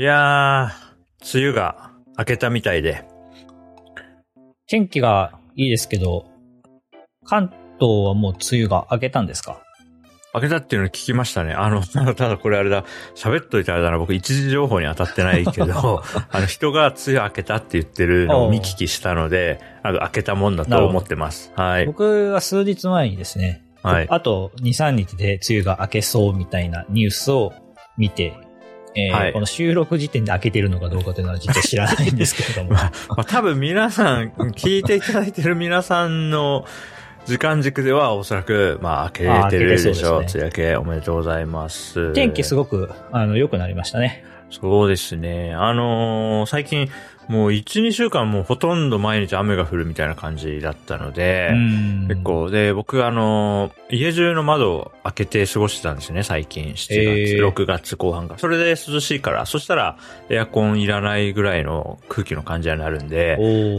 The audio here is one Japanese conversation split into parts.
いやー、梅雨が明けたみたいで。天気がいいですけど、関東はもう梅雨が明けたんですか？明けたっていうの聞きましたね。あの、ただこれあれだ、喋っといてあれだな、僕一時情報に当たってないけど、あの人が梅雨明けたって言ってるのを見聞きしたので、あの、明けたもんだと思ってます。はい。僕は数日前にですね、はいあと2、3日で梅雨が明けそうみたいなニュースを見て、えーはいこの収録時点で明けてるのかどうかというのは実は知らないんですけれども。まあ、多分皆さん、聞いていただいてる皆さんの時間軸ではおそらく、まあ、明けてるでしょう。あ明けてそうですねけおめでとうございます。天気すごく、あの、良くなりましたね。そうですね。あのー最近、もう1、2週間もうほとんど毎日雨が降るみたいな感じだったので、うん結。構、で、僕あのー家中の窓を開けて過ごしてたんですよね、最近。7月、えー6月後半から。それで涼しいから、そしたらエアコンいらないぐらいの空気の感じになるんで、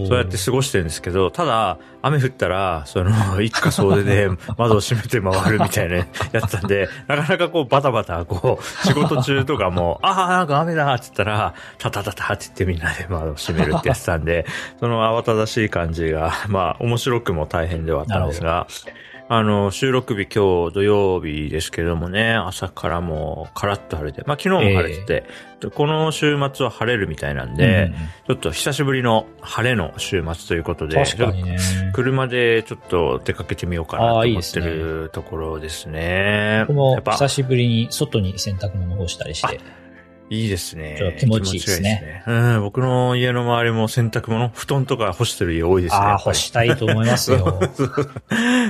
そうやって過ごしてるんですけど、ただ、雨降ったら、その、一家総出で窓を閉めて回るみたいなやってたんで、なかなかこうバタバタ、こう、仕事中とかも、ああ、なんか雨だって言ったら、タタタタって言ってみんなで窓を閉めるってやってたんで、その慌ただしい感じが、まあ、面白くも大変ではあったんですが、あの、収録日今日土曜日ですけれどもね、朝からもうカラッと晴れて、まあ昨日も晴れてて、でこの週末は晴れるみたいなんで、ちょっと久しぶりの晴れの週末ということで、確かにね。車でちょっと出かけてみようかなと思ってですねるところですね。僕もやっぱ久しぶりに外に洗濯物を干したりして、いいですね。ちょっと気持ちいいですねうん、僕の家の周りも洗濯物、布団とか干してる家多いですね。ああ、干したいと思いますよ。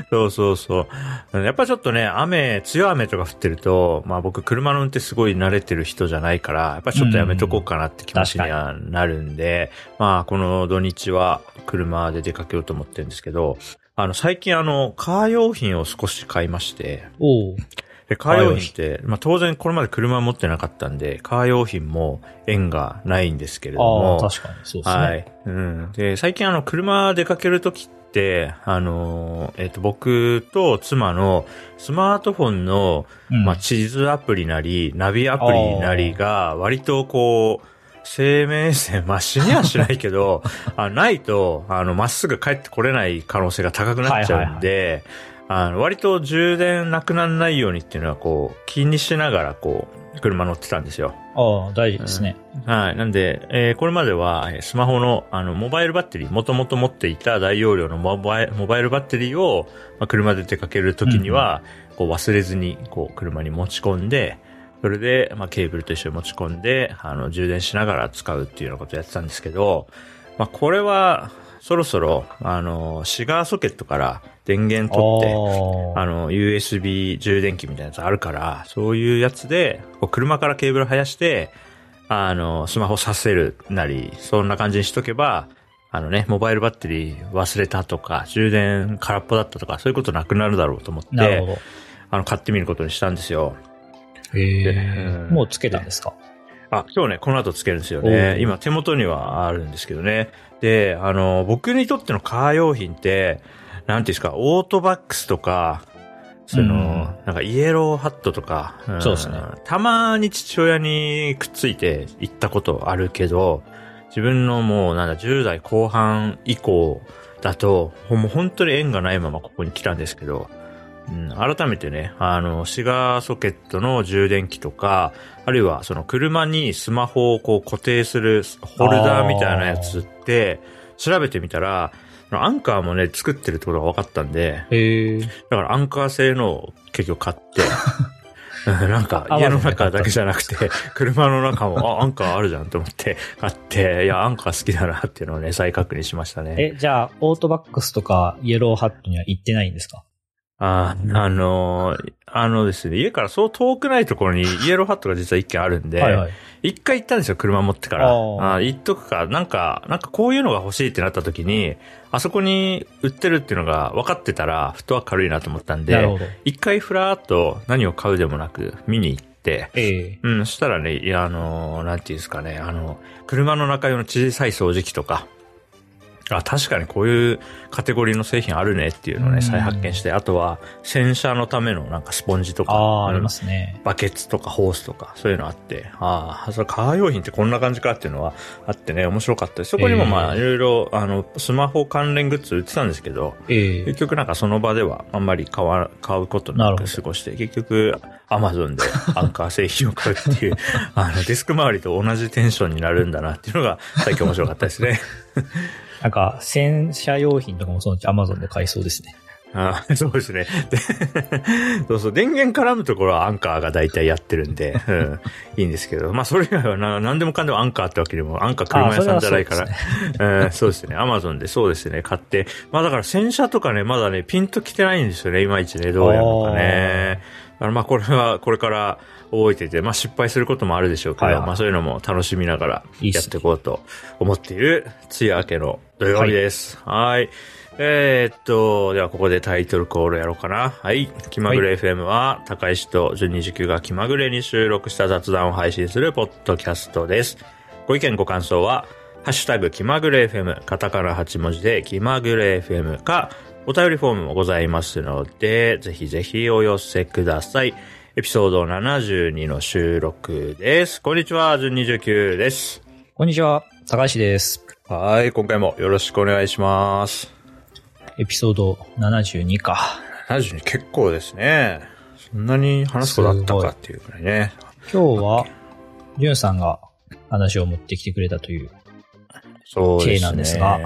そうそうそう。やっぱちょっとね、雨、強い雨とか降ってると、まあ僕車の運転すごい慣れてる人じゃないから、やっぱちょっとやめとこうかなって気持ちにはなるんで、まあこの土日は車で出かけようと思ってるんですけど、あの最近あの、カー用品を少し買いまして、おうで、カー用品って、まあ当然これまで車持ってなかったんで、カー用品も縁がないんですけれども、ああ、確かにそうですね。はい。うん。で、最近あの、車出かけるときって、あの、えっ、と、僕と妻のスマートフォンの、うん。まあ、地図アプリなり、ナビアプリなりが、割とこう、生命線、まあ、死にはしないけど、あないと、あの、まっすぐ帰ってこれない可能性が高くなっちゃうんで、あの、割と充電なくならないようにっていうのは、こう、気にしながら、こう、車乗ってたんですよ。ああ、大事ですね。はい。なんで、えーこれまでは、えースマホの、あの、モバイルバッテリー、もともと持っていた大容量のモバイモバイルバッテリーを、まあ、車で出かけるときには、こう、忘れずに、こう、車に持ち込んで、それで、まあ、ケーブルと一緒に持ち込んで、あの、充電しながら使うっていうようなことをやってたんですけど、まあ、これは、そろそろ、あの、シガーソケットから電源取って、ああの、USB 充電器みたいなやつあるから、そういうやつで、こう車からケーブル生やして、あの、スマホさせるなり、そんな感じにしとけば、あのね、モバイルバッテリー忘れたとか、充電空っぽだったとか、そういうことなくなるだろうと思って、なるほど。あの、買ってみることにしたんですよ。へえうんもうつけたんですか？あ、今日ね、この後つけるんですよおね。ー今手元にはあるんですけどね。で、あの、僕にとってのカー用品って、なんていうんですか、オートバックスとか、その、うんなんかイエローハットとか、んそうですね。たまに父親にくっついて行ったことあるけど、自分のもうなんだ、10代後半以降だと、ほもう本当に縁がないままここに来たんですけど、うん、改めてね、あの、シガーソケットの充電器とか、あるいはその車にスマホをこう固定するホルダーみたいなやつって、調べてみたら、アンカーもね、作ってるってことが分かったんで、だからアンカー製のを結局買って、う んなんか あ家の中だけじゃなくて、車の中も、あ、アンカーあるじゃんと思って買って、いや、アンカー好きだなっていうのをね、再確認しましたね。え、じゃあ、オートバックスとかイエローハットには行ってないんですか？ああのーあのですね、家からそう遠くないところにイエローハットが実は一軒あるんで、はいはい。一回行ったんですよ、車持ってから。あ行っとくか、なんか、なんかこういうのが欲しいってなった時に、あそこに売ってるっていうのが分かってたら、フットワーク軽いなと思ったんで。一回ふらーっと何を買うでもなく見に行って、ええうん、そしたらね、いや、あのーなんていうんですかね、あの、車の中用の小さい掃除機とか、あ、確かにこういうカテゴリーの製品あるねっていうのをね、再発見して、あとは洗車のためのなんかスポンジとか、ああ、ありうんますね。バケツとかホースとか、そういうのあって、ああ、それカー用品ってこんな感じかっていうのはあってね、面白かったです。そこにもまあ、ええいろいろ、あの、スマホ関連グッズ売ってたんですけど、ええ結局なんかその場ではあんまり買わ、買うことなく過ごして、結局、アマゾンで アンカー製品を買うっていう、あの、デスク周りと同じテンションになるんだなっていうのが最近面白かったですね。なんか、洗車用品とかもそのうち Amazon で買いそうですね。あーそうですね。で そうそう、電源絡むところはアンカーが大体やってるんで、うん、いいんですけど、まあそれ以外はな何でもかんでもアンカーってわけでも、アンカー車屋さんじゃないから、うんそうですね。アマゾンでそうですね、買って。まあだから洗車とかね、まだね、ピンと来てないんですよね、いまいちね、どうやるのかね。だからまあこれは、これから覚えてて、まあ失敗することもあるでしょうけど、はいはいまあそういうのも楽しみながらやっていこうと思っている、梅雨明けの土曜日です。はい。えーっと、ではここでタイトルコールやろうかな。はい。気まぐれ FM は、高石と順二時が気まぐれに収録した雑談を配信するポッドキャストです。ご意見ご感想は、ハッシュタグ気まぐれ FM、カタカナ8文字で気まぐれ FM か、お便りフォームもございますので、ぜひぜひお寄せください。エピソード72の収録です。こんにちは、順29です。こんにちは、高橋です。はい、今回もよろしくお願いします。エピソード72か。72結構ですね。そんなに話すことあったかっていうくらいね。今日は、ジュンさんが話を持ってきてくれたという。そうですね。系なんですが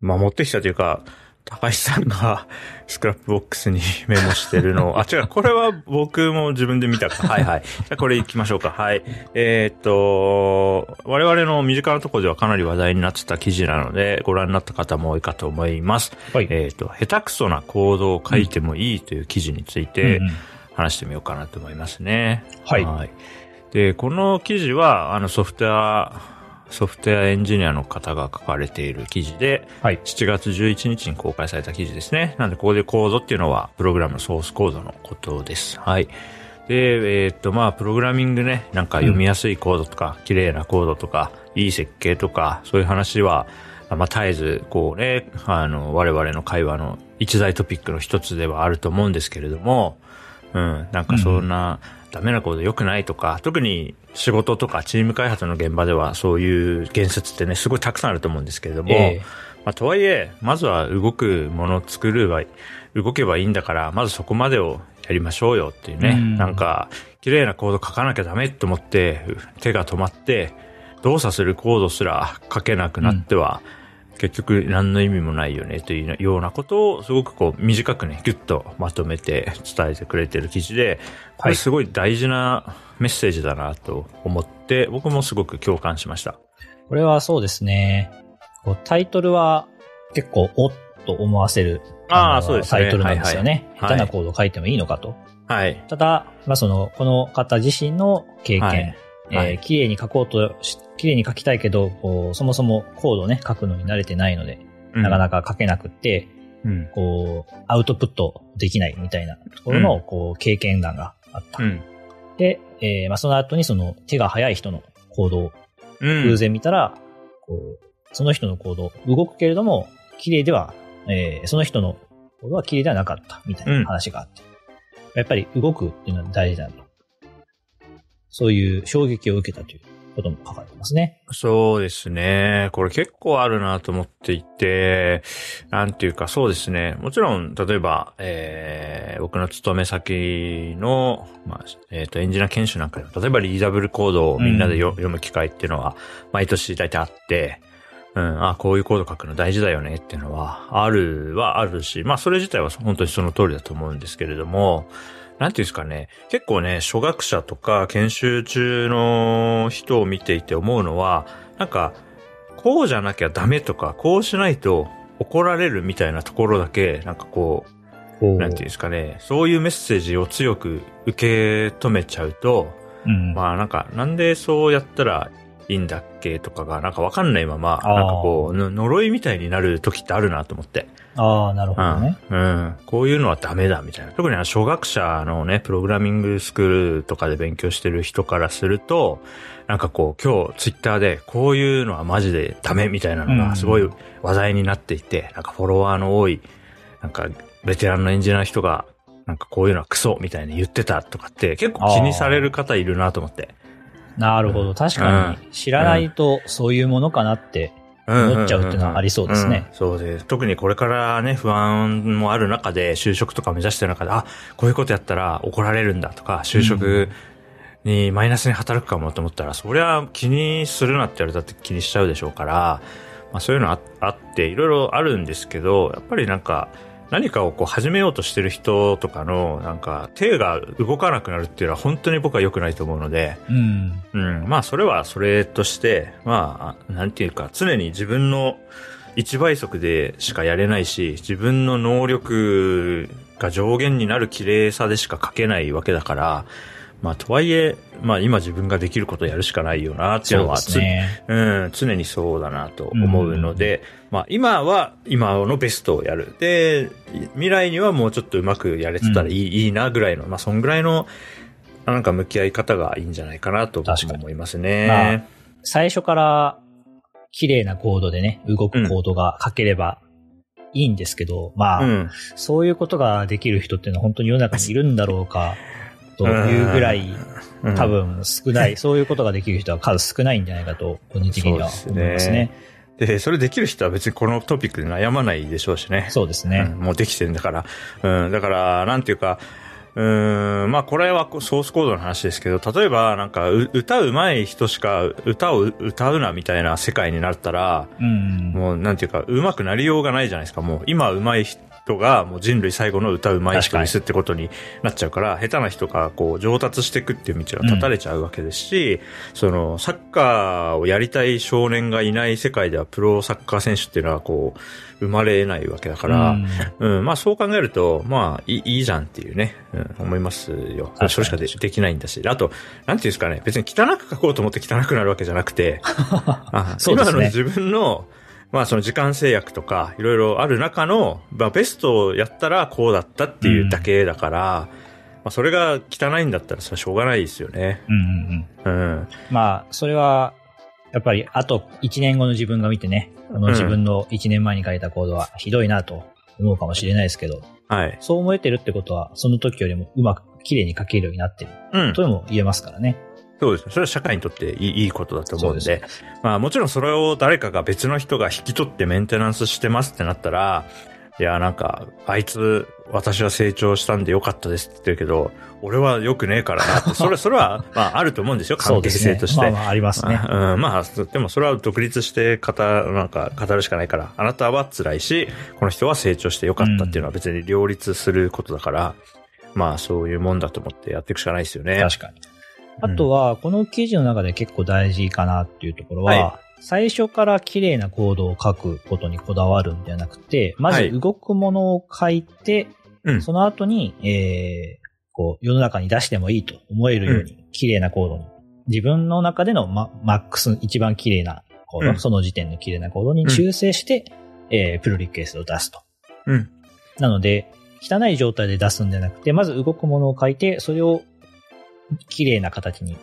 まあ持ってきたというか、高橋さんがスクラップボックスにメモしてるのを、あ、違う、これは僕も自分で見たか。はいはい。じゃあこれ行きましょうか。はい。えーっと、我々の身近なところではかなり話題になってた記事なので、ご覧になった方も多いかと思います。はい。えーっと、下手くそなコードを書いてもいいという記事について、うんうん話してみようかなと思いますね。はいで、この記事は、あの、ソフトウェア、ソフトウェアエンジニアの方が書かれている記事で、はい。7月11日に公開された記事ですね。なんで、ここでコードっていうのは、プログラムのソースコードのことです。はい。で、えーっと、まあ、プログラミングね、なんか読みやすいコードとか、綺麗なコードとか、いい設計とか、そういう話は、まあ、絶えず、こうね、あの、我々の会話の一大トピックの一つではあると思うんですけれども、うん、なんかそんな、ダメなコード良くないとか、特に仕事とかチーム開発の現場ではそういう言説ってね、すごいたくさんあると思うんですけれども、えまあ、とはいえ、まずは動くものを作るば、動けばいいんだから、まずそこまでをやりましょうよっていうね。うんなんか、綺麗なコード書かなきゃダメって思って、手が止まって、動作するコードすら書けなくなっては、結局何の意味もないよねというようなことをすごくこう短くね、ギュッとまとめて伝えてくれてる記事で、これすごい大事なメッセージだなと思って、僕もすごく共感しました。これはそうですね。タイトルは結構おっと思わせるのあーそうですねタイトルなんですよね。はいはい下手なコードを書いてもいいのかと。はい。ただ、まあ、その、この方自身の経験、はいはいえー綺麗に書こうとし、綺麗に書きたいけど、こうそもそもコードをね、書くのに慣れてないので、なかなか書けなくって、うん。こう、アウトプットできないみたいなところの、うんこう、経験談があった。うん。で、えーまあ、その後にその手が速い人のコードをうん。偶然見たら、こう、その人のコード、動くけれども、綺麗では、えーその人のコードは綺麗ではなかった、みたいな話があって。やっぱり動くっていうのは大事だと。そういう衝撃を受けたということも書かれてますね。そうですね。これ結構あるなと思っていて、なんていうかそうですね。もちろん、例えば、えー、僕の勤め先の、まあ、えっ、と、エンジニア研修なんかでも、例えばリーダブルコードをみんなでよ、読む機会っていうのは、毎年大体あって、うん、あ、こういうコード書くの大事だよね。っていうのは、あるはあるし、まあ、それ自体は本当にその通りだと思うんですけれども、なんていうんですかね、結構ね、初学者とか研修中の人を見ていて思うのは、なんか、こうじゃなきゃダメとか、こうしないと怒られるみたいなところだけ、なんかこう、なんていうんですかね、そういうメッセージを強く受け止めちゃうと、うん。まあなんか、なんでそうやったらいいんだっけとかが、なんかわかんないまま、なんかこう、呪いみたいになる時ってあるなと思って。ああ、なるほどね、うん。うん。こういうのはダメだみたいな。特に初学者のね、プログラミングスクールとかで勉強してる人からすると、なんかこう、今日ツイッターでこういうのはマジでダメみたいなのがすごい話題になっていて、うん、なんかフォロワーの多い、なんかベテランのエンジニアの人が、なんかこういうのはクソみたいに言ってたとかって結構気にされる方いるなと思って。なるほど。確かに、知らないとそういうものかなって思っちゃうっていうのはありそうですね。そうです。特にこれからね、不安もある中で、就職とか目指してる中で、あ、こういうことやったら怒られるんだとか、就職にマイナスに働くかもと思ったら、そりゃ気にするなって言われたって気にしちゃうでしょうから、まあそういうのあって、いろいろあるんですけど、やっぱりなんか、何かをこう始めようとしてる人とかの、なんか手が動かなくなるっていうのは本当に僕は良くないと思うので、うん。うん。まあそれはそれとして、まあ、なんていうか、常に自分の一倍速でしかやれないし、自分の能力が上限になる綺麗さでしか書けないわけだから、まあ、とはいえ、まあ、今自分ができることをやるしかないよな、っていうのは、ね、うん、常にそうだなと思うので、うん、まあ、今は今のベストをやる。で、未来にはもうちょっとうまくやれてたらいいうん、いいなぐらいの、まあ、そんぐらいの、なんか向き合い方がいいんじゃないかなと僕も思いますね。まあ、最初から綺麗なコードでね、動くコードが書ければいいんですけど、まあ、うん、そういうことができる人っていうのは本当に世の中にいるんだろうか。というぐらい、多分少ない、そういうことができる人は数少ないんじゃないかと、個人的には思いますね。で、それできる人は別にこのトピックで悩まないでしょうしね。そうですね。うん、もうできてるんだから。うん、だから、なんていうか、うん、まあこれはソースコードの話ですけど、例えばなんか歌うまい人しか歌を歌うなみたいな世界になったら、うん、もうなんていうか上手くなりようがないじゃないですか。もう今上手い人人がもう人類最後の歌うまい人にすってことになっちゃうから、下手な人がこう上達していくっていう道が断たれちゃうわけですし、うん、そのサッカーをやりたい少年がいない世界ではプロサッカー選手っていうのはこう、生まれないわけだから、うん、うん、まあそう考えると、まあいいいいじゃんっていうね、うん、思いますよ。それしかでできないんだし。あと、なんていうんですかね、別に汚く書こうと思って汚くなるわけじゃなくて、あそうですね、今の自分のまあその時間制約とかいろいろある中の、まあベストをやったらこうだったっていうだけだから、うん、まあそれが汚いんだったらそれはしょうがないですよね。うんうんうん。うん。まあそれは、やっぱりあと1年後の自分が見てね、この自分の1年前に書いたコードはひどいなと思うかもしれないですけど、はい。そう思えてるってことは、その時よりもうまく綺麗に書けるようになってる。うん。とも言えますからね。そうですね。それは社会にとっていいいいことだと思うんで。でまあもちろんそれを誰かが別の人が引き取ってメンテナンスしてますってなったら、いや、なんか、あいつ、私は成長したんでよかったですって言ってるけど、俺は良くねえからなって、それ、それは、まあ、あると思うんですよ、関係性として。ね、まあ、まあ、ありますね。うん、まあ、でもそれは独立して語、なんか、語るしかないから、あなたは辛いし、この人は成長してよかったっていうのは別に両立することだから、うん、まあ、そういうもんだと思ってやっていくしかないですよね。確かに。あとは、この記事の中で結構大事かなっていうところは、はい、最初から綺麗なコードを書くことにこだわるんじゃなくて、まず動くものを書いて、はい、その後に、えー、こう、世の中に出してもいいと思えるように、綺麗なコードに、自分の中でのママックス、一番綺麗なコード、うん、その時点の綺麗なコードに修正して、うん、えー、プルリクエストを出すと。うん。なので、汚い状態で出すんじゃなくて、まず動くものを書いて、それを綺麗な形に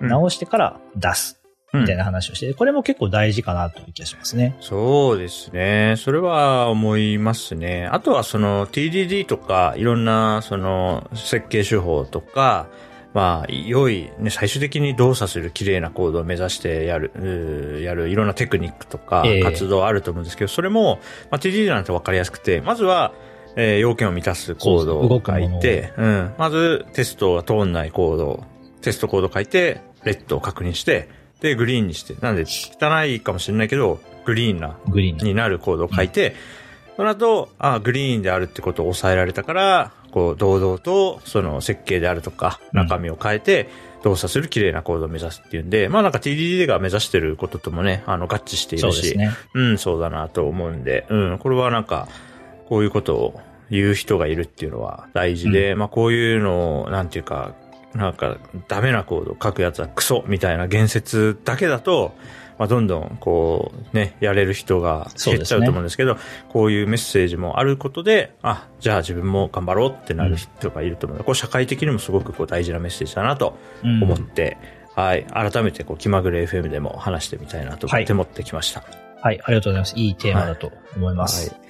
直してから出す。みたいな話をして、これも結構大事かなという気がしますね。そうですね。それは思いますね。あとはその TDD とかいろんなその設計手法とか、まあ、良い、ね、最終的に動作する綺麗なコードを目指してやる、やるいろんなテクニックとか活動あると思うんですけど、えー、それも、まあ、TDD なんてわかりやすくて、まずは、えー、要件を満たすコードを書いて、うん。まず、テストが通んないコード、テストコード書いて、レッドを確認して、で、グリーンにして、なんで、汚いかもしれないけど、グリーンな、グリーンになるコードを書いて、うん、その後、あグリーンであるってことを抑えられたから、こう、堂々と、その設計であるとか、中身を変えて、動作する綺麗なコードを目指すっていうんで、まあなんか TDD が目指してることともね、あの、合致しているし、うね、うん、そうだなと思うんで、うん、これはなんか、こういうことを言う人がいるっていうのは大事で、うん、まあこういうのを、なんていうか、なんか、ダメなコードを書くやつはクソみたいな言説だけだと、まあ、どんどん、こう、ね、やれる人が減っちゃうと思うんですけど、ね、こういうメッセージもあることで、あ、じゃあ自分も頑張ろうってなる人がいると思う。ので、うん、こう社会的にもすごくこう大事なメッセージだなと思って、うん、はい、改めてこう、気まぐれ FM でも話してみたいなと思って持ってきました。はい、はい、ありがとうございます。いいテーマだと思います。はい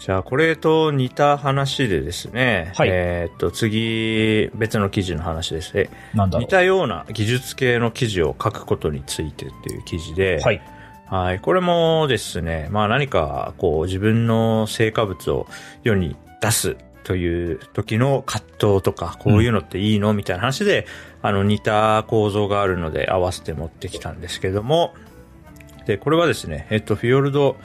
じゃあ、これと似た話でですね、はい、えっと、次、別の記事の話ですね。似たような技術系の記事を書くことについてっていう記事で、はい。はい。これもですね、まあ何か、こう、自分の成果物を世に出すという時の葛藤とか、こういうのっていいの、みたいな話で、あの、似た構造があるので合わせて持ってきたんですけども、で、これはですね、えっと、フィヨルド、ブ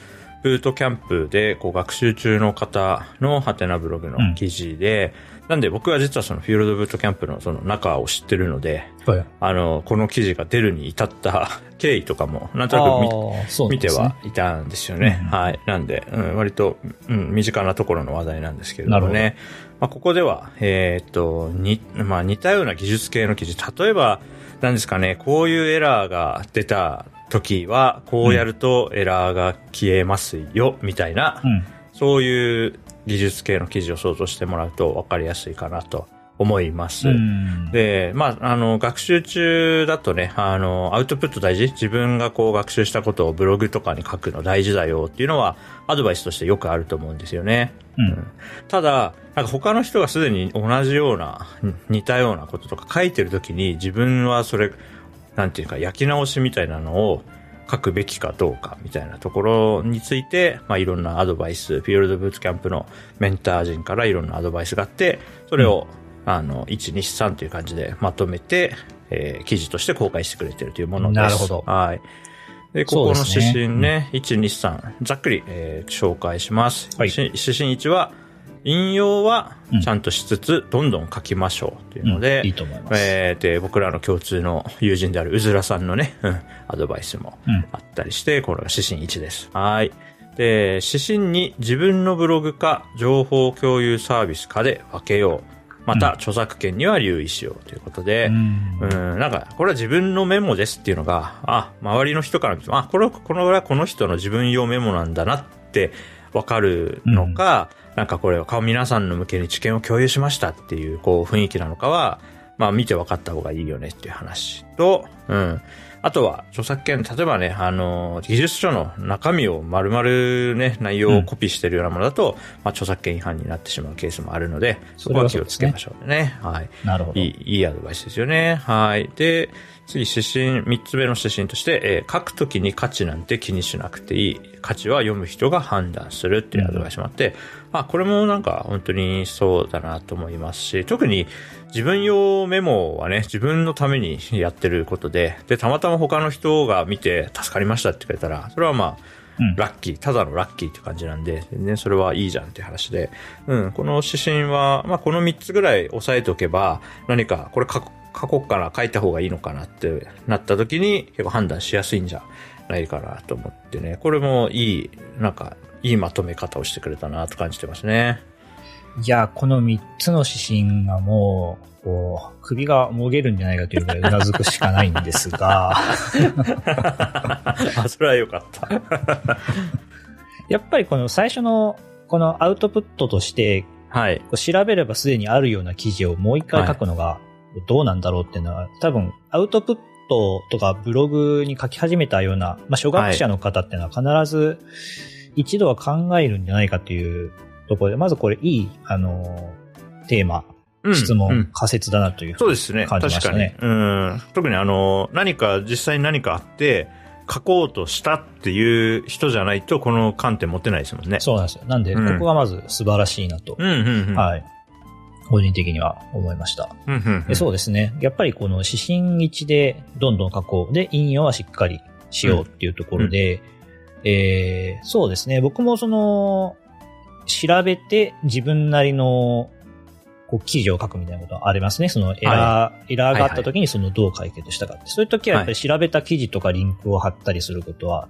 ートキャンプでこう学習中の方のハテナブログの記事で、うん、なんで僕は実はそのフィールドブートキャンプのその中を知ってるので、はい、あの、この記事が出るに至った 経緯とかもなんとなく見ね、見てはいたんですよね。うん、はい。なんで、うん、割と、うん、身近なところの話題なんですけれどもね。まあ、ここでは、えー、っと、に、まあ、似たような技術系の記事、例えば、なんですかね、こういうエラーが出た時は、こうやるとエラーが消えますよ、みたいな、うん、そういう技術系の記事を想像してもらうと分かりやすいかなと思います。で、まあ、あの、学習中だとね、あの、アウトプット大事？自分がこう学習したことをブログとかに書くの大事だよっていうのは、アドバイスとしてよくあると思うんですよね。うん、ただ、なんか他の人がすでに同じような、似たようなこととか書いてるときに自分はそれ、なんていうか焼き直しみたいなのを書くべきかどうかみたいなところについて、まあ、いろんなアドバイス、フィールドブーツキャンプのメンター陣からいろんなアドバイスがあって、それを、うん、あの、1、2、3という感じでまとめて、えー、記事として公開してくれてるというものです。なるほど。はい。で、ここの指針ね、ねうん、1、2、3、ざっくり、えー、紹介します。はい、指針1は、引用はちゃんとしつつ、どんどん書きましょうというので、うん、いいと思います。えー、で、僕らの共通の友人であるうずらさんのね、うん、アドバイスもあったりして、これが指針1です。はい。で、指針2、自分のブログか情報共有サービスかで分けよう。また、著作権には留意しようということで、うん、うんなんか、これは自分のメモですっていうのが、あ、周りの人から見ても、あ、これ、このぐらいこの人の自分用メモなんだなってわかるのか、うん。なんかこれを皆さんの向けに知見を共有しましたっていうこう雰囲気なのかは、まあ見て分かった方がいいよねっていう話と、うん。あとは、著作権、例えばね、あの、技術書の中身を丸々ね、内容をコピーしてるようなものだと、うん、まあ著作権違反になってしまうケースもあるので、そこは気をつけましょうね。ねはい。なるほど。いい、いいアドバイスですよね。はい。で、次、指針、三つ目の指針として、えー、書くときに価値なんて気にしなくていい。価値は読む人が判断するっていうアドバイスもあって、うん、まあ、これもなんか本当にそうだなと思いますし、特に自分用メモはね、自分のために やってることで、で、たまたま他の人が見て助かりましたって言われたら、それはまあ、うん、ラッキー、ただのラッキーって感じなんで、全然それはいいじゃんって話で、うん、この指針は、まあこの3つぐらい押さえておけば、何かこれ書書こうかな、書いた方がいいのかなってなった時に結構判断しやすいんじゃないかなと思ってね。これもいい、なんか、いいまとめ方をしてくれたなと感じてますね。いや、この3つの指針がもう、こう、首がもげるんじゃないかというぐらいうなずくしかないんですが。あ、それはよかった。やっぱりこの最初の、このアウトプットとして、はい。調べればすでにあるような記事をもう一回書くのが、どうなんだろうっていうのは、多分、アウトプットとかブログに書き始めたような、まあ、初学者の方っていうのは必ず一度は考えるんじゃないかというところで、まずこれいい、あの、テーマ、質問、うん、仮説だなというそうですね。感じましたね。うん。特にあの、何か実際に何かあって、書こうとしたっていう人じゃないと、この観点持ってないですもんね。そうなんですよ。なんで、ここがまず素晴らしいなと。うんうんうん、はい。個人的には思いました。そうですね。やっぱりこの指針1でどんどん書こう。で、引用はしっかりしようっていうところで、うん、えー、そうですね。僕もその、調べて自分なりのこう記事を書くみたいなことはありますね。そのエラー、エラーがあった時にそのどう解決したかって。そういう時はやっぱり調べた記事とかリンクを貼ったりすることは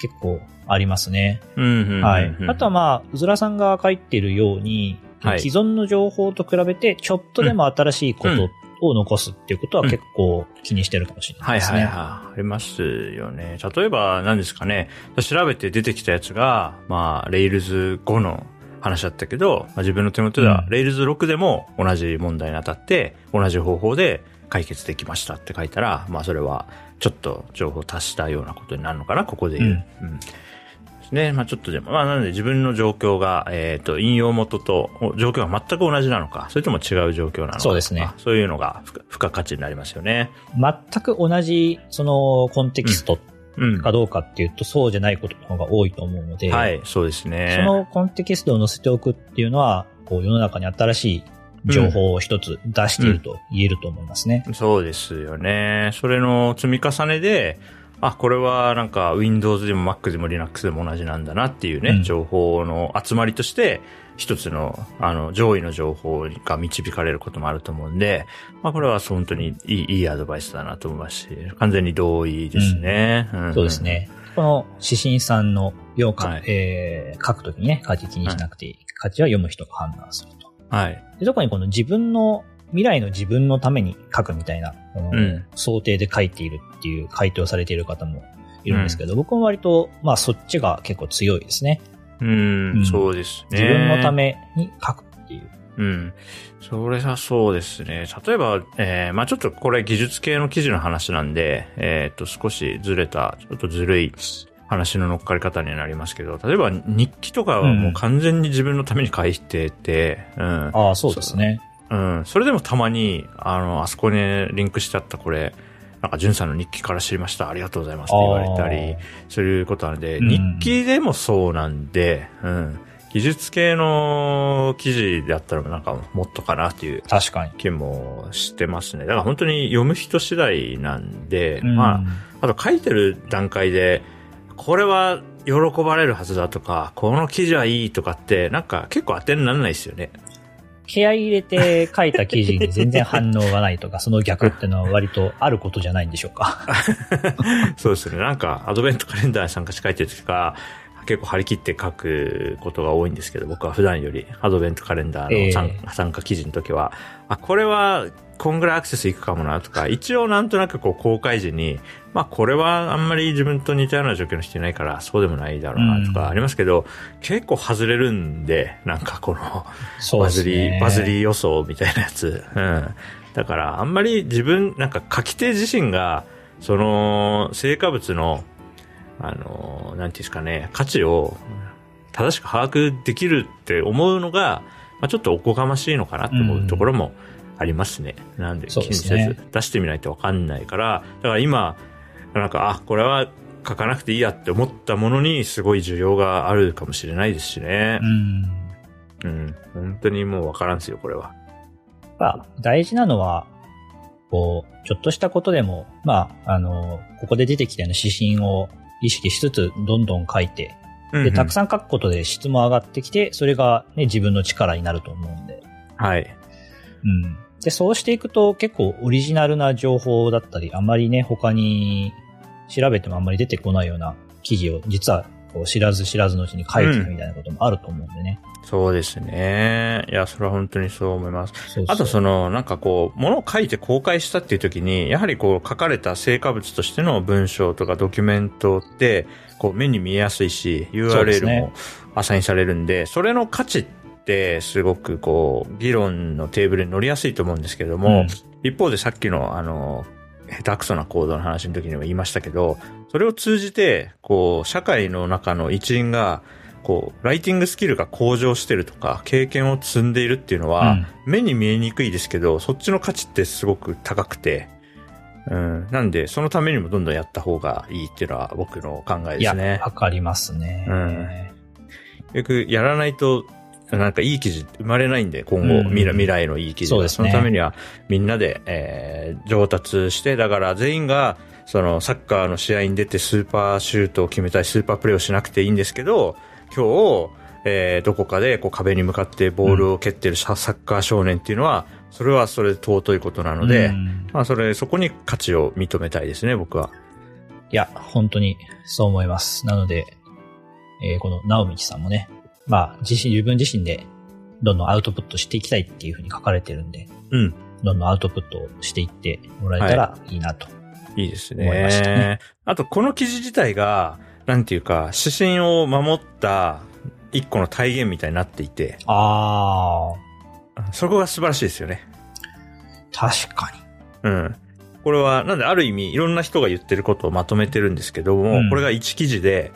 結構ありますね。はい。あとはまあ、うずらさんが書いてるように、既存の情報と比べてちょっとでも新しいことを残すっていうことは結構気にしてるかもしれないですね。はいはいはい。ありますよね。例えば何ですかね。調べて出てきたやつが、まあ、レイルズ5の話だったけど、まあ、自分の手元では、レイルズ6でも同じ問題に当たって、同じ方法で解決できましたって書いたら、まあそれはちょっと情報を足したようなことになるのかな、ここで言う。うん、うんね。まあちょっとでも、まあなので自分の状況が、えっ、ー、と、引用元と状況が全く同じなのか、それとも違う状況なのか。そうですね。そういうのが付加価値になりますよね。全く同じ、その、コンテキストかどうかっていうと、そうじゃないことの方が多いと思うので、はい、そうですね。そのコンテキストを載せておくっていうのは、こう世の中に新しい情報を一つ出していると言えると思いますね、うんうん、そうですよね。それの積み重ねで、あ、これはなんか Windows でも Mac でも Linux でも同じなんだなっていうね、うん、情報の集まりとして、一つの、あの、上位の情報が導かれることもあると思うんで、まあこれは本当にいい、いいアドバイスだなと思いますし、完全に同意ですね。うん、そうですね。この指針さんの要価、はい、えー、書くときにね、価値気にしなくていい。価値は読む人が判断すると。はい。で、特にこの自分の未来の自分のために書くみたいな、うん、想定で書いているっていう回答されている方もいるんですけど、うん、僕も割と、まあそっちが結構強いですね。うん、うん、そうですね。自分のために書くっていう。うん。それはそうですね。例えば、えー、まあちょっとこれ技術系の記事の話なんで、えっ、と少しずれた、ちょっとずるい話の乗っかり方になりますけど、例えば日記とかはもう完全に自分のために書いてて、うん。ああ、そうですね。うん。それでもたまに、あの、あそこにリンクしてあったこれ、なんか、んさんの日記から知りました。ありがとうございますって言われたり、そういうことなので、日記でもそうなんで、うん。技術系の記事であったらなんかもっとかなっていう確かに気もしてますね。だから本当に読む人次第なんで、うん、まあ、あと書いてる段階で、これは喜ばれるはずだとか、この記事はいいとかって、なんか結構当てにならないですよね。部屋入れて書いた記事に全然反応がないとか、その逆ってのは割とあることじゃないんでしょうか。そうですね。なんか、アドベントカレンダーに参加して書いてる時か、結構張り切って書くことが多いんですけど、僕は普段よりアドベントカレンダーの参,、参加記事の時は、あ、これはこんぐらいアクセスいくかもなとか、一応なんとなくこう公開時に、まあこれはあんまり自分と似たような状況の人いないからそうでもないだろうなとかありますけど、うん、結構外れるんで、なんかこのバズり、バズり予想みたいなやつ。うん。だからあんまり自分、なんか書き手自身が、その成果物の、あの、なんていうんですかね、価値を正しく把握できるって思うのが、まあ、ちょっとおこがましいのかなと思うところも、うんありますね。なんで気にせず、ね、出してみないとわかんないから、だから今、なんか、あ、これは書かなくていいやって思ったものにすごい需要があるかもしれないですしね。うん。うん。本当にもうわからんすよ、これは。まあ、大事なのは、こう、ちょっとしたことでも、まあ、あの、ここで出てきたような指針を意識しつつ、どんどん書いて、で、たくさん書くことで質も上がってきて、それがね、自分の力になると思うんで。はい。うん。で、そうしていくと結構オリジナルな情報だったり、あまりね、他に調べてもあんまり出てこないような記事を実はこう知らず知らずのうちに書いてるみたいなこともあると思うんでね。うん、そうですね。いや、それは本当にそう思います。そうそうあとその、なんかこう、ものを書いて公開したっていう時に、やはりこう書かれた成果物としての文章とかドキュメントって、こう目に見えやすいし、URL もアサインされるんで、それの価値ってすごくこう、議論のテーブルに乗りやすいと思うんですけども、うん、一方でさっきのあの、下手くそな行動の話の時にも言いましたけど、それを通じて、こう、社会の中の一員が、こう、ライティングスキルが向上してるとか、経験を積んでいるっていうのは、うん、目に見えにくいですけど、そっちの価値ってすごく高くて、うん。なんで、そのためにもどんどんやった方がいいっていうのは僕の考えですね。わかりますね。うん。よくやらないとなんかいい記事生まれないんで、今後、未来未来のいい記事そ,、ね、そのためにはみんなで、えー、上達して、だから全員が、そのサッカーの試合に出てスーパーシュートを決めたり、スーパープレーをしなくていいんですけど、今日、えー、どこかでこう壁に向かってボールを蹴ってるサッカー少年っていうのは、それはそれで尊いことなので、まあそれ、そこに価値を認めたいですね、僕は。いや、本当にそう思います。なので、えー、この直道さんもね、まあ自身、自分自身でどんどんアウトプットしていきたいっていうふうに書かれてるんで、うん。どんどんアウトプットしていってもらえたらいいなと、はい、いいですね。思いましたね。あと、この記事自体が、なんていうか、指針を守った一個の体現みたいになっていて。ああ。そこが素晴らしいですよね。確かに。うん。これは、なんである意味、いろんな人が言ってることをまとめてるんですけども、うん、これが一記事で、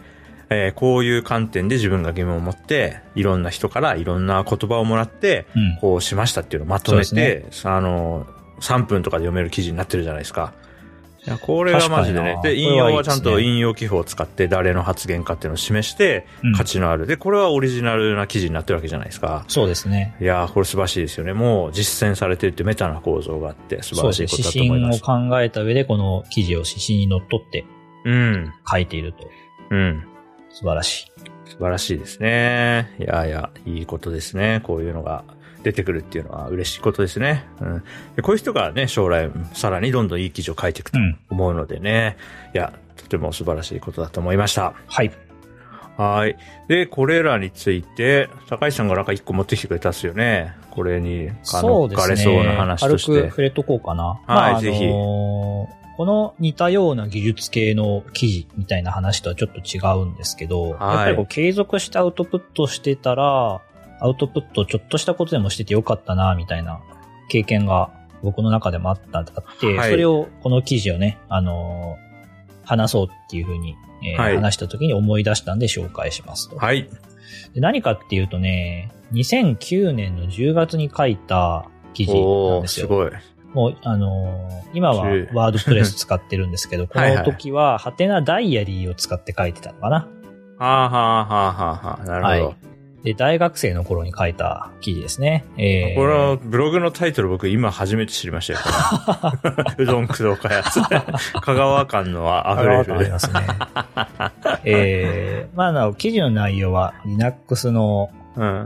えー、こういう観点で自分が疑問を持って、いろんな人からいろんな言葉をもらって、うん、こうしましたっていうのをまとめて、ね、あの、3分とかで読める記事になってるじゃないですか。いや、これがマジでね。で、引用はちゃんと引用記法を使って誰の発言かっていうのを示して、価値のある。で、これはオリジナルな記事になってるわけじゃないですか。そうですね。いや、これ素晴らしいですよね。もう実践されてるってメタな構造があって、素晴らしいことだと思います。指針を考えた上で、この記事を指針にのっとって、うん。書いていると。うん。素晴らしい。素晴らしいですね。いやいや、いいことですね。こういうのが出てくるっていうのは嬉しいことですね。うん。でこういう人がね、将来さらにどんどんいい記事を書いていくと思うのでね。うん、いや、とても素晴らしいことだと思いました。はい。はい。で、これらについて、高橋さんがなんか一個持ってきてくれたっすよね。これに、そうですね。かれそうな話として。軽く触れとこうかな。はい、まあ、ぜひ。この似たような技術系の記事みたいな話とはちょっと違うんですけど、はい、やっぱりこう継続してアウトプットしてたら、アウトプットちょっとしたことでもしててよかったな、みたいな経験が僕の中でもあったあって、はい、それを、この記事をね、あのー、話そうっていうふうに、えーはい、話した時に思い出したんで紹介しますと。はい。で何かっていうとね、2009年の10月に書いた記事なんですよ。すごい。もう、あのー、今はワードプレス使ってるんですけど、この時は、ハテナダイアリーを使って書いてたのかな？はあはあはあはあ、なるほど。はいで、大学生の頃に書いた記事ですね。えー、これはブログのタイトル僕今初めて知りましたよ。うどん駆動開発。香川感の溢れる。ありますね。えー、まあ、記事の内容は Linux の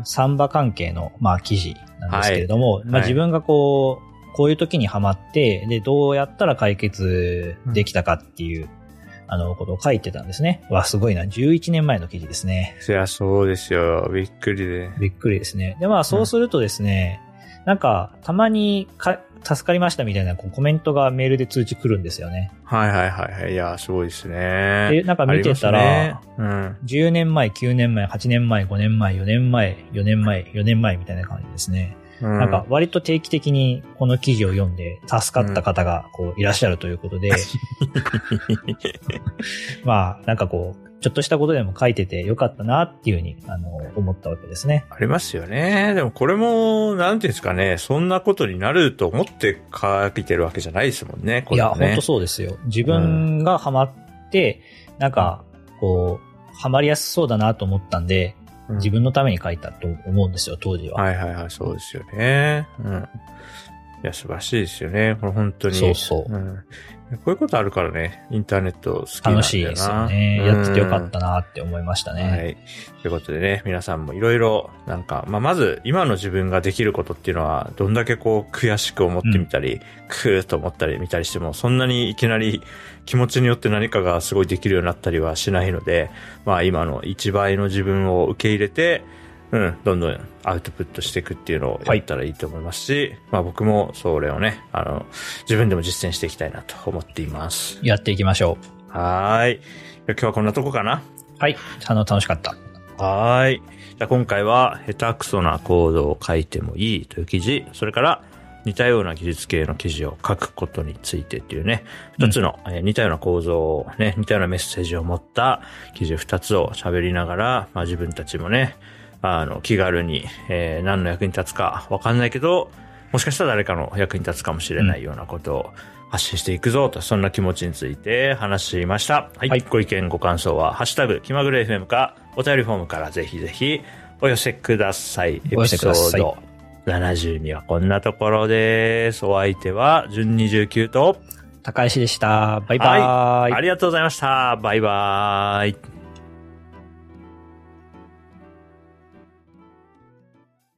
サンバ関係の、まあ、記事なんですけれども、はい、まあ、自分がこう、こういう時にハマって、で、どうやったら解決できたかっていう、うんあの、ことを書いてたんですね。わ、すごいな。11年前の記事ですね。いや、そうですよ。びっくりで。びっくりですね。で、まあ、そうするとですね、うん、なんか、たまにか、助かりましたみたいなこうコメントがメールで通知来るんですよね。はいはいはいはい。いや、すごいですね。で、なんか見てたら、ね、うん、10年前、9年前、8年前、5年前、4年前、4年前、4年前みたいな感じですね。なんか割と定期的にこの記事を読んで助かった方がこういらっしゃるということで、まあなんかこう、ちょっとしたことでも書いててよかったなっていうふうに、あの、思ったわけですね。ありますよね。でもこれも、なんていうんですかね、そんなことになると思って書いてるわけじゃないですもんね、ねいや、本当そうですよ。自分がハマって、うん、なんか、こう、ハマりやすそうだなと思ったんで、自分のために書いたと思うんですよ、当時は。はいはいはい、そうですよね。うん。いや、素晴らしいですよね。これ本当に。そうそう。うん、こういうことあるからね、インターネット好きなんだ楽しいですよね。やっててよかったなって思いましたね。はい。ということでね、皆さんもいろいろ、なんか、まあ、まず、今の自分ができることっていうのは、どんだけこう、悔しく思ってみたり、うん、くーと思ったり見たりしても、そんなにいきなり気持ちによって何かがすごいできるようになったりはしないので、まあ、今の1倍の自分を受け入れて、うん、どんどんアウトプットしていくっていうのをやったらいいと思いますし、はい、まあ僕もそれをね、あの、自分でも実践していきたいなと思っています。やっていきましょう。はい。今日はこんなとこかな？はい。あの、楽しかった。はい。じゃあ今回は、下手くそなコードを書いてもいいという記事、それから、似たような技術系の記事を書くことについてっていうね、二つの、え似たような構造をね、似たようなメッセージを持った記事二つを喋りながら、まあ自分たちもね、あの、気軽に、えー、何の役に立つかわかんないけど、もしかしたら誰かの役に立つかもしれないようなことを発信していくぞと、そんな気持ちについて話しました。はい。はい、ご意見、ご感想は、ハッシュタグ、気まぐれ FM か、お便りフォームからぜひぜひお寄せください。エピソード72はこんなところです。お相手は、純29と、高石でした。バイバイ、はい。ありがとうございました。バイバイ。